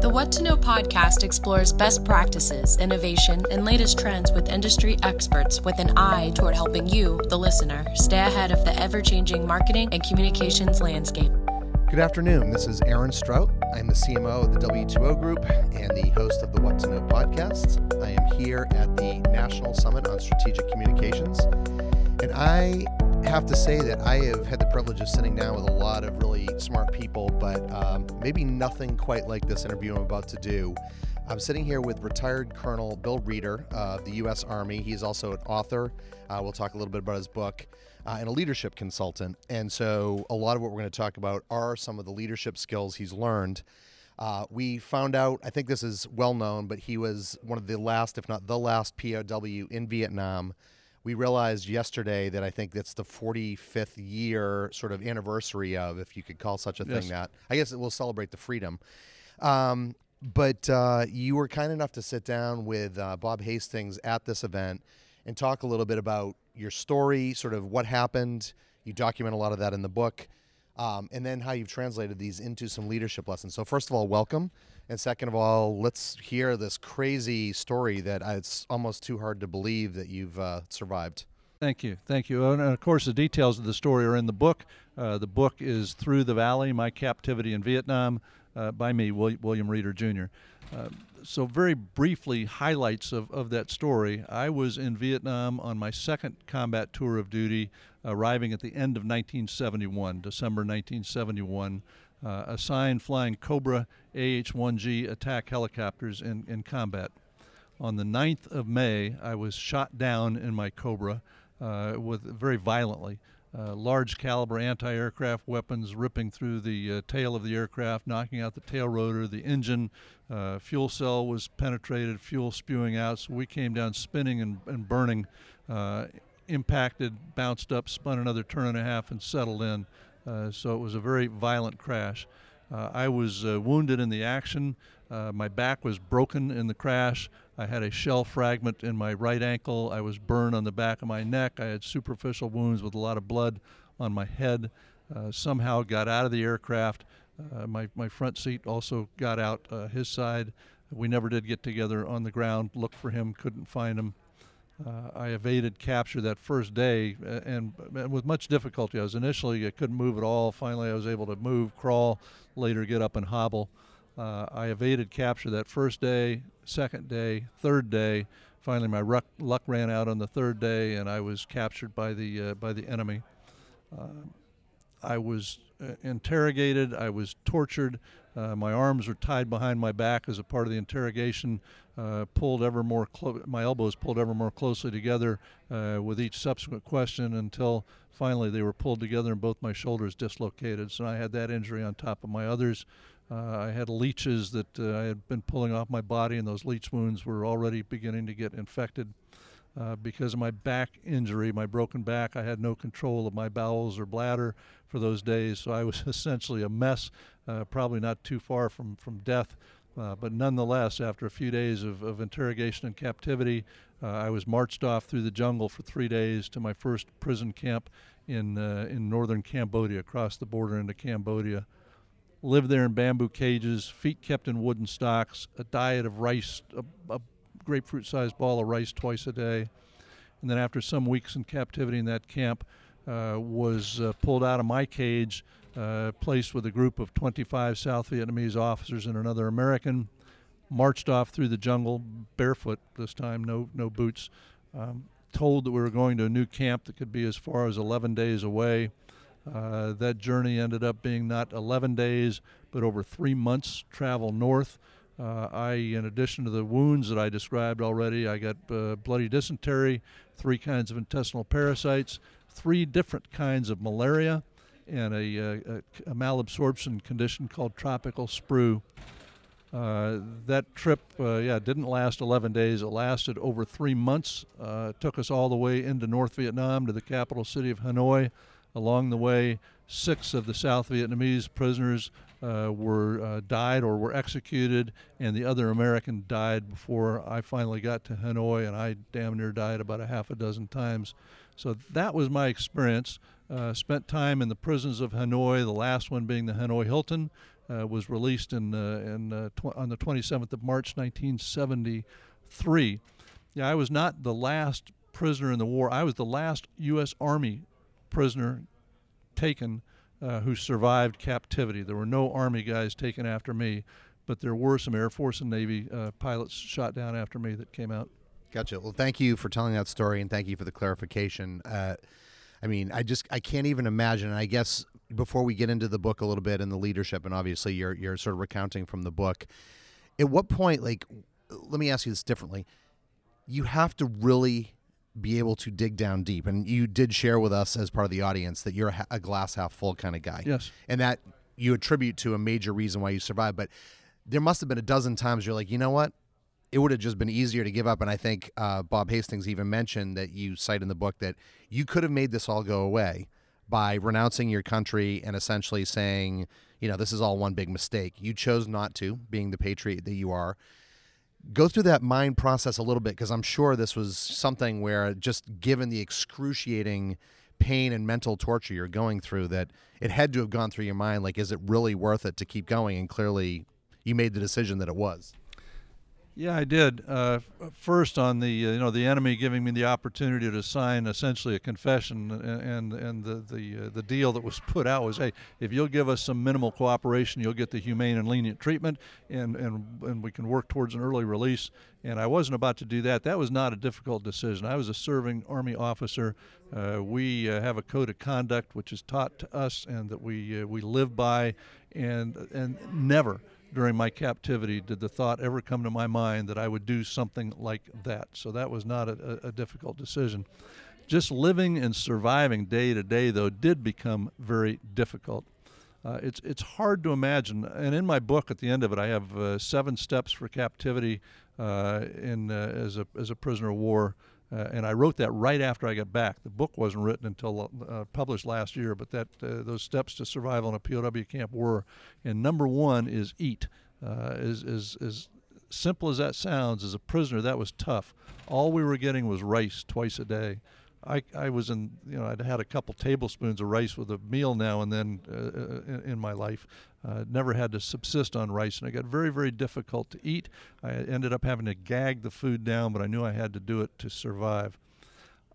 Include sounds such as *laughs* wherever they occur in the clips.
The What to Know podcast explores best practices, innovation, and latest trends with industry experts with an eye toward helping you, the listener, stay ahead of the ever changing marketing and communications landscape. Good afternoon. This is Aaron Strout. I'm the CMO of the W2O Group and the host of the What to Know podcast. I am here at the National Summit on Strategic Communications. And I have to say that I have had the privilege of sitting down with a lot of really smart people, but um, maybe nothing quite like this interview I'm about to do. I'm sitting here with retired Colonel Bill Reeder of the U.S. Army. He's also an author. Uh, we'll talk a little bit about his book. Uh, and a leadership consultant. And so, a lot of what we're going to talk about are some of the leadership skills he's learned. Uh, we found out, I think this is well known, but he was one of the last, if not the last, POW in Vietnam we realized yesterday that I think that's the 45th year sort of anniversary of, if you could call such a yes. thing that. I guess it will celebrate the freedom. Um, but uh, you were kind enough to sit down with uh, Bob Hastings at this event and talk a little bit about your story, sort of what happened. You document a lot of that in the book, um, and then how you've translated these into some leadership lessons. So, first of all, welcome. And second of all, let's hear this crazy story that it's almost too hard to believe that you've uh, survived. Thank you. Thank you. And of course, the details of the story are in the book. Uh, the book is Through the Valley My Captivity in Vietnam uh, by me, William Reeder Jr. So, very briefly, highlights of, of that story. I was in Vietnam on my second combat tour of duty, arriving at the end of 1971, December 1971 uh, assigned flying Cobra AH 1G attack helicopters in, in combat. On the 9th of May, I was shot down in my Cobra uh, with very violently. Uh, large caliber anti aircraft weapons ripping through the uh, tail of the aircraft, knocking out the tail rotor, the engine. Uh, fuel cell was penetrated, fuel spewing out. So we came down spinning and, and burning, uh, impacted, bounced up, spun another turn and a half, and settled in. Uh, so it was a very violent crash. I was wounded in the action. My back was broken in the crash. I had a shell fragment in my right ankle. I was burned on the back of my neck. I had superficial wounds with a lot of blood on my head. Uh, somehow got out of the aircraft. Uh, my, my front seat also got out uh, his side. We never did get together on the ground, looked for him, couldn't find him. Uh, I evaded capture that first day, and, and, with much difficulty. I was initially I couldn't move at all. Finally, I was able to move, crawl, later get up and hobble. Uh, I evaded capture that first day, second day, third day. Finally, my ruck, luck ran out on the third day, and I was captured by the uh, by the enemy. Uh, I was uh, interrogated. I was tortured. Uh, my arms were tied behind my back as a part of the interrogation. Uh, pulled ever more clo- my elbows pulled ever more closely together with each subsequent question until finally they were pulled together and both my shoulders dislocated. So I had that injury on top of my others. Uh, I had leeches that uh, I had been pulling off my body, and those leech wounds were already beginning to get infected. Uh, because of my back injury, my broken back, I had no control of my bowels or bladder for those days. So I was *laughs* essentially a mess, uh, probably not too far from, from death. Uh, but nonetheless, after a few days of, of interrogation and captivity, uh, I was marched off through the jungle for three days to my first prison camp in, in northern Cambodia, across the border into Cambodia. Lived there in bamboo cages, feet kept in wooden stocks, a diet of rice, a, a grapefruit sized ball of rice twice a day. And then after some weeks in captivity in that camp, uh, was uh, pulled out of my cage, uh, placed with a group of 25 South Vietnamese officers and another American, marched off through the jungle barefoot this time, no no boots. Um, told that we were going to a new camp that could be as far as 11 days away. Uh, that journey ended up being not 11 days, but over three months travel north. Uh, I, in addition to the wounds that I described already, I got uh, bloody dysentery, three kinds of intestinal parasites, three different kinds of malaria, and a, a, a malabsorption condition called tropical sprue. Uh, that trip, uh, yeah, didn't last 11 days. It lasted over three months. Uh, it took us all the way into North Vietnam to the capital city of Hanoi. Along the way, six of the South Vietnamese prisoners uh, were uh, died or were executed, and the other American died before I finally got to Hanoi, and I damn near died about a half a dozen times. So that was my experience. Uh, spent time in the prisons of Hanoi, the last one being the Hanoi Hilton. uh, was released in, uh, in, uh, tw- on the 27th of March 1973. Yeah, I was not the last prisoner in the war. I was the last U.S. Army prisoner taken uh, who survived captivity. There were no Army guys taken after me, but there were some Air Force and Navy uh, pilots shot down after me that came out. Gotcha. Well, thank you for telling that story, and thank you for the clarification. Uh, I mean, I just I can't even imagine. And I guess before we get into the book a little bit and the leadership, and obviously you're you're sort of recounting from the book. At what point, like, let me ask you this differently. You have to really be able to dig down deep, and you did share with us as part of the audience that you're a, glass half full kind of guy. Yes. And that you attribute to a major reason why you survived, but there must have been a dozen times you're like, you know what? it would have just been easier to give up. And I think uh, Bob Hastings even mentioned that you cite in the book that you could have made this all go away by renouncing your country and essentially saying, you know, this is all one big mistake. You chose not to, being the patriot that you are. Go through that mind process a little bit because I'm sure this was something where, just given the excruciating pain and mental torture you're going through, that it had to have gone through your mind like, is it really worth it to keep going? And clearly, you made the decision that it was. Yeah, I did. Uh, first, on the uh, you know the enemy giving me the opportunity to sign essentially a confession, and and the the uh, the deal that was *laughs* put out was, hey, if you'll give us some minimal cooperation, you'll get the humane and lenient treatment, and and and we can work towards an early release. And I wasn't about to do that. That was not a difficult decision. I was a serving Army officer. Uh, we uh, have a code of conduct which is taught to us, and that we uh, we live by, and and never during my captivity did the thought ever come to my mind that I would do something like that. So that was not a, a difficult decision. Just living and surviving day to day, though, did become very difficult. Uh, it's it's hard to imagine, and in my book, at the end of it, I have uh, seven steps for captivity uh, in uh, as a as a prisoner of war. Uh, and I wrote that right after I got back. The book wasn't written until uh, published last year, but that uh, those steps to survival in a POW camp were. And number one is eat. Uh, is is as simple as that sounds, as a prisoner, that was tough. All we were getting was rice twice a day. I, I was in, you know, I'd had a couple tablespoons of rice with a meal now and then uh, uh in, in, my life. Uh, never had to subsist on rice, and it got very, very difficult to eat. I ended up having to gag the food down, but I knew I had to do it to survive.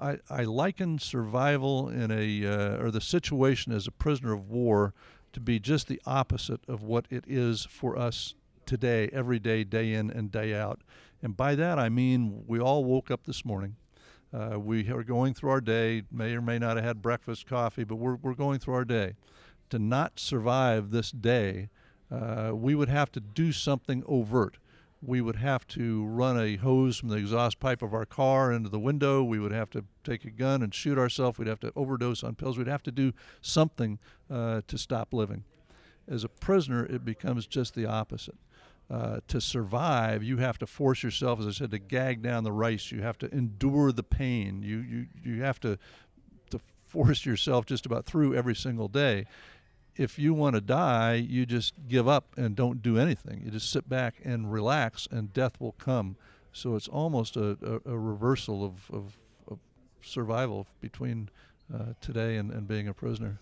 I, I liken survival in a, uh, or the situation as a prisoner of war to be just the opposite of what it is for us today, every day, day in and day out. And by that I mean we all woke up this morning uh, we are going through our day, may or may not have had breakfast, coffee, but we're, we're going through our day. To not survive this day, uh, we would have to do something overt. We would have to run a hose from the exhaust pipe of our car into the window. We would have to take a gun and shoot ourselves. We'd have to overdose on pills. We'd have to do something uh, to stop living. As a prisoner, it becomes just the opposite. Uh, to survive, you have to force yourself, as I said, to gag down the rice. You have to endure the pain. You you you have to to force yourself just about through every single day. If you want to die, you just give up and don't do anything. You just sit back and relax, and death will come. So it's almost a, a, a reversal of, of, of, survival between uh, today and, and being a prisoner.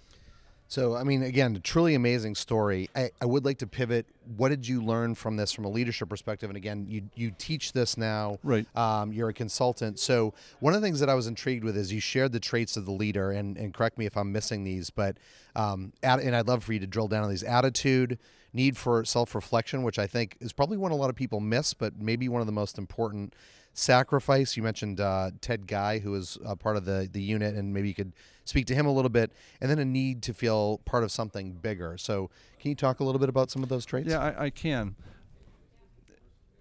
So, I mean, again, a truly amazing story. I, I, would like to pivot. What did you learn from this from a leadership perspective? And again, you you teach this now. Right. Um, you're a consultant. So, one of the things that I was intrigued with is you shared the traits of the leader, and, and correct me if I'm missing these, but um, and I'd love for you to drill down on these attitude, need for self reflection, which I think is probably one a lot of people miss, but maybe one of the most important sacrifice. You mentioned uh, Ted Guy, who was a part of the the unit, and maybe you could speak to him a little bit, and then a need to feel part of something bigger. So, can you talk a little bit about some of those traits? Yeah, I, I can.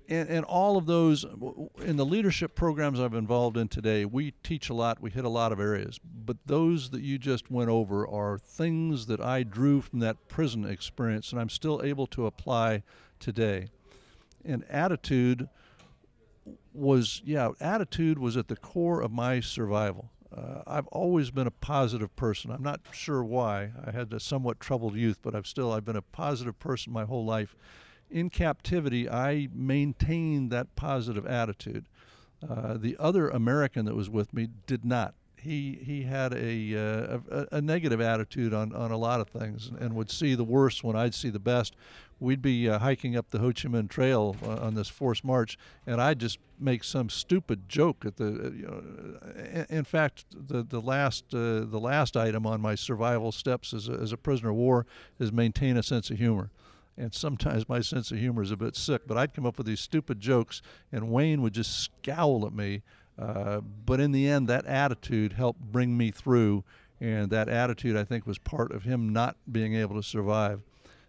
And, and all of those in the leadership programs I've involved in today, we teach a lot, we hit a lot of areas. But those that you just went over are things that I drew from that prison experience, and I'm still able to apply today. And attitude was yeah, attitude was at the core of my survival. Uh, I've always been a positive person. I'm not sure why. I had a somewhat troubled youth, but I've still I've been a positive person my whole life. In captivity, I maintained that positive attitude. Uh, the other American that was with me did not. He he had a, uh, a, a negative attitude on, on a lot of things and would see the worst when I'd see the best. We'd be uh, hiking up the Ho Chi Minh Trail uh, on this forced march, and I'd just make some stupid joke at the. Uh, you know, in fact, the the last uh, the last item on my survival steps as a, as a prisoner of war is maintain a sense of humor and sometimes my sense of humor is a bit sick, but I'd come up with these stupid jokes, and Wayne would just scowl at me uh, but in the end, that attitude helped bring me through, and that attitude, I think, was part of him not being able to survive.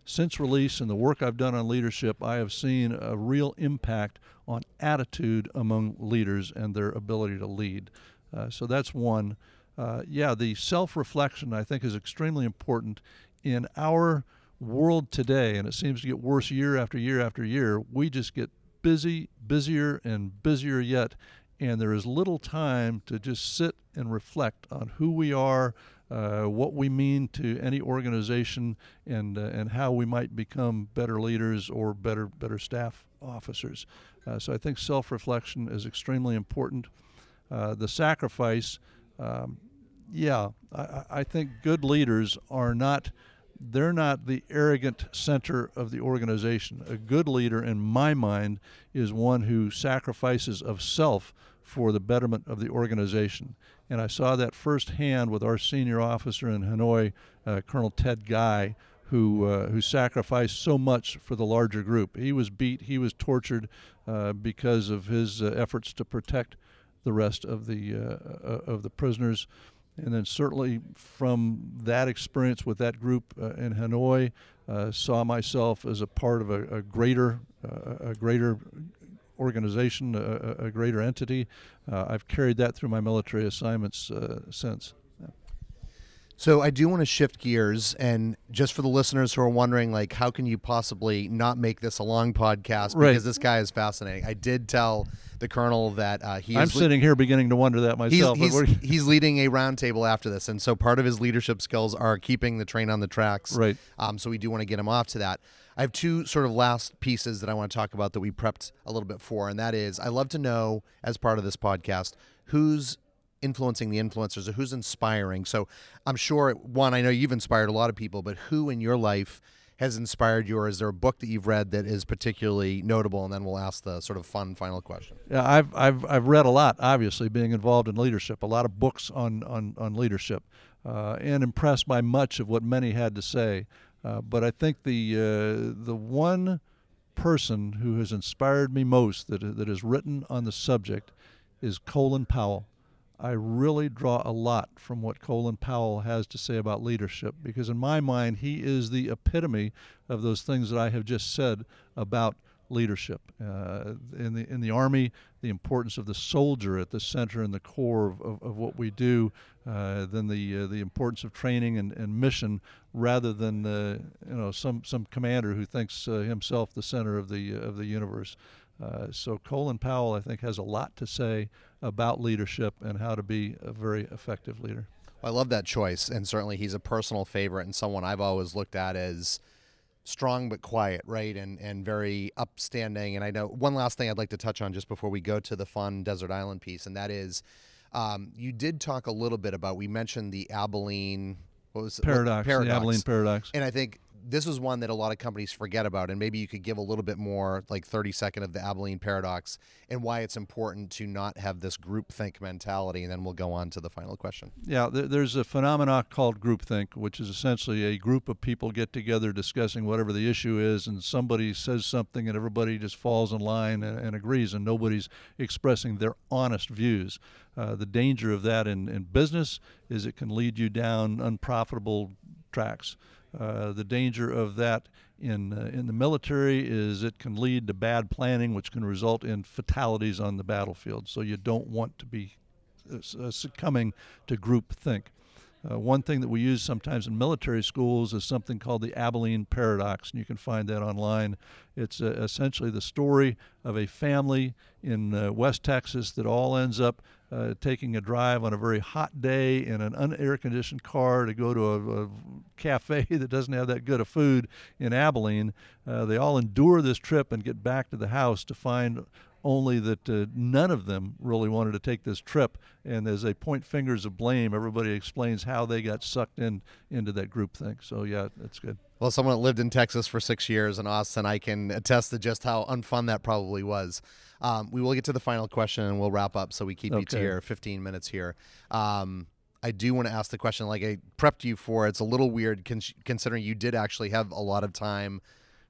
Since release and the work I've done on leadership, I have seen a real impact on attitude among leaders and their ability to lead. Uh, so that's one. Uh, yeah, the self reflection, I think, is extremely important in our world today, and it seems to get worse year after year after year. We just get busy, busier, and busier yet and there is little time to just sit and reflect on who we are, uh, what we mean to any organization, and uh, and how we might become better leaders or better better staff officers. Uh, so I think self-reflection is extremely important. Uh, the sacrifice, um, yeah, I, I think good leaders are not they're not the arrogant center of the organization. A good leader, in my mind, is one who sacrifices of self for the betterment of the organization. And I saw that firsthand with our senior officer in Hanoi, uh, Colonel Ted Guy, who uh, who sacrificed so much for the larger group. He was beat, he was tortured uh, because of his uh, efforts to protect the rest of the uh, uh, of the prisoners. And then certainly from that experience with that group in Hanoi, saw myself as a part of a, a greater a greater organization, a, a greater entity. Uh, I've carried that through my military assignments uh, since. So I do want to shift gears, and just for the listeners who are wondering, like, how can you possibly not make this a long podcast? Because right. this guy is fascinating. I did tell the colonel that uh, he. I'm sitting here beginning to wonder that myself. He's, he's, he's, leading a roundtable after this, and so part of his leadership skills are keeping the train on the tracks. Right. Um, so we do want to get him off to that. I have two sort of last pieces that I want to talk about that we prepped a little bit for, and that is I love to know as part of this podcast who's influencing the influencers or who's inspiring. So I'm sure one, I know you've inspired a lot of people, but who in your life has inspired you, or is there a book that you've read that is particularly notable? And then we'll ask the sort of fun final question. Yeah, I've I've I've read a lot. Obviously, being involved in leadership, a lot of books on on on leadership, uh, and impressed by much of what many had to say. Uh, but I think the uh, the one person who has inspired me most that that has written on the subject is Colin Powell. I really draw a lot from what Colin Powell has to say about leadership because, in my mind, he is the epitome of those things that I have just said about leadership. Uh, in the in the army, the importance of the soldier at the center and the core of, of, of what we do, uh, then the uh, the importance of training and, and mission, rather than uh, you know some some commander who thinks uh, himself the center of the of the universe. Uh, so Colin Powell, I think, has a lot to say about leadership and how to be a very effective leader. Well, I love that choice, and certainly he's a personal favorite and someone I've always looked at as strong but quiet, right, and and very upstanding. And I know one last thing I'd like to touch on just before we go to the fun desert island piece, and that is, um, you did talk a little bit about we mentioned the Abilene what was paradox, paradox. the Abilene paradox, and I think this is one that a lot of companies forget about, and maybe you could give a little bit more, like 30 second of the Abilene paradox and why it's important to not have this groupthink mentality, and then we'll go on to the final question. Yeah, there's a phenomenon called groupthink, which is essentially a group of people get together discussing whatever the issue is, and somebody says something, and everybody just falls in line and, and agrees, and nobody's expressing their honest views. Uh, the danger of that in, in business is it can lead you down unprofitable tracks. Uh, the danger of that in uh, in the military is it can lead to bad planning, which can result in fatalities on the battlefield. So you don't want to be uh, succumbing to group think. Uh, one thing that we use sometimes in military schools is something called the Abilene paradox, and you can find that online. It's uh, essentially the story of a family in uh, West Texas that all ends up uh, taking a drive on a very hot day in an unair conditioned car to go to a, a, cafe *laughs* that doesn't have that good of food in Abilene. Uh, they all endure this trip and get back to the house to find only that uh, none of them really wanted to take this trip. And as they point fingers of blame, everybody explains how they got sucked in into that group think. So yeah, that's good. Well, someone that lived in Texas for six years in Austin, I can attest to just how unfun that probably was. Um, we will get to the final question and we'll wrap up so we keep you to your 15 minutes here. Um, I do want to ask the question like I prepped you for. It's a little weird con- considering you did actually have a lot of time,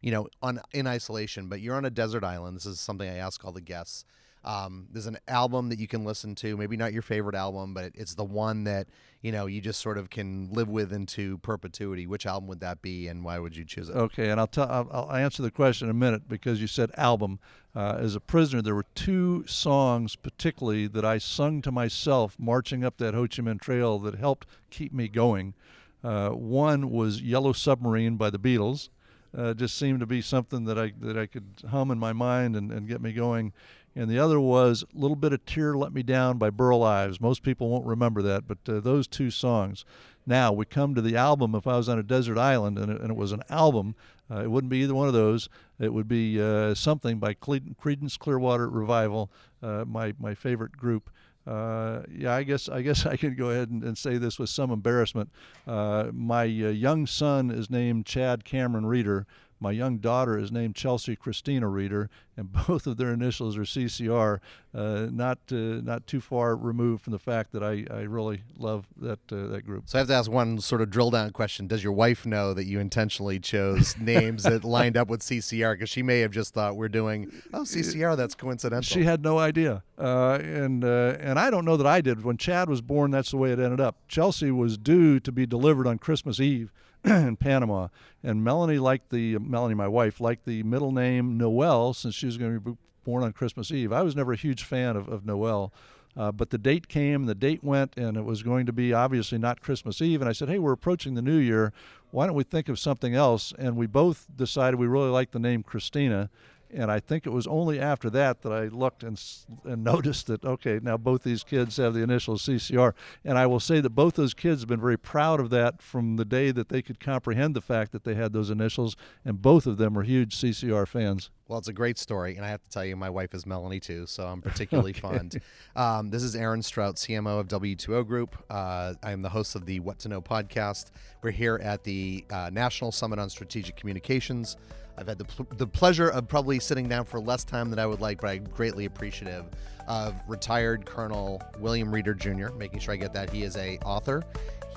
you know, on in isolation, but you're on a desert island. This is something I ask all the guests. Um, there's an album that you can listen to, maybe not your favorite album, but it's the one that you know you just sort of can live with into perpetuity. Which album would that be, and why would you choose it? Okay, and I'll answer the question in a minute because you said album. Uh, as a prisoner, there were two songs particularly that I sung to myself marching up that Ho Chi Minh Trail that helped keep me going. Uh, one was "Yellow Submarine" by the Beatles. Uh, just seemed to be something that I that I could hum in my mind and, and get me going. And the other was "A Little Bit of Tear Let Me Down" by Burl Ives. Most people won't remember that, but uh, those two songs. Now we come to the album. If I was on a desert island and it, and it was an album, uh, it wouldn't be either one of those. It would be uh, something by Cle- Creedence Clearwater Revival, uh, my my favorite group. Uh, yeah, I guess I guess *laughs* I could go ahead and, and say this with some embarrassment. Uh, my uh, young son is named Chad Cameron Reeder. My young daughter is named Chelsea Christina Reeder, and *laughs* both of their initials are CCR. Uh, not uh, not too far removed from the fact that I, I really love that uh, that group. So I have to ask one sort of drill down question. Does your wife know that you intentionally chose *laughs* names that lined up with CCR? Because she may have just thought we're doing, oh, CCR, that's coincidental. She had no idea, uh, and uh, and I don't know that I did. When Chad was born, that's the way it ended up. Chelsea was due to be delivered on Christmas Eve *clears throat* in Panama, and Melanie liked the Melanie, my wife, liked the middle name Noel since she was going to be born on Christmas Eve. I was never a huge fan of, of Noel. Uh, but the date came, the date went, and it was going to be obviously not Christmas Eve. And I said, Hey, we're approaching the new year. Why don't we think of something else? And we both decided we really liked the name Christina. And I think it was only after that that I looked and, and *laughs* noticed that, okay, now both these kids have the initials CCR. And I will say that both those kids have been very proud of that from the day that they could comprehend the fact that they had those initials. And both of them are huge CCR fans. Well, it's a great story, and I have to tell you, my wife is Melanie too, so I'm *laughs* particularly fond. Um, this is Aaron Strout, CMO of W2O Group. Uh, I am the host of the What to Know podcast. We're here at the uh, National Summit on Strategic Communications. I've had the, pl- the pleasure of probably sitting down for less time than I would like, but I'm greatly appreciative of retired Colonel William Reeder Jr. Making sure I get that he is a author.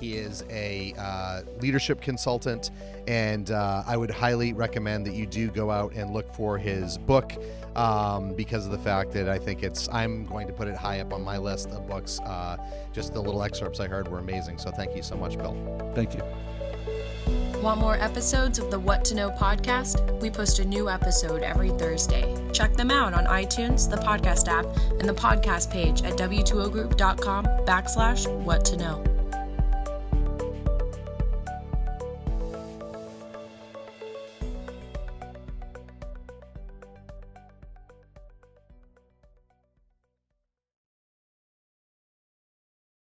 He is a uh, leadership consultant, and uh, I would highly recommend that you do go out and look for his book um, because of the fact that I think it's. I'm going to put it high up on my list of books. Uh, just the little excerpts I heard were amazing. So thank you so much, Bill. Thank you. Want more episodes of the What to Know podcast? We post a new episode every Thursday. Check them out on iTunes, the podcast app, and the podcast page at w2ogroup.com backslash what to know.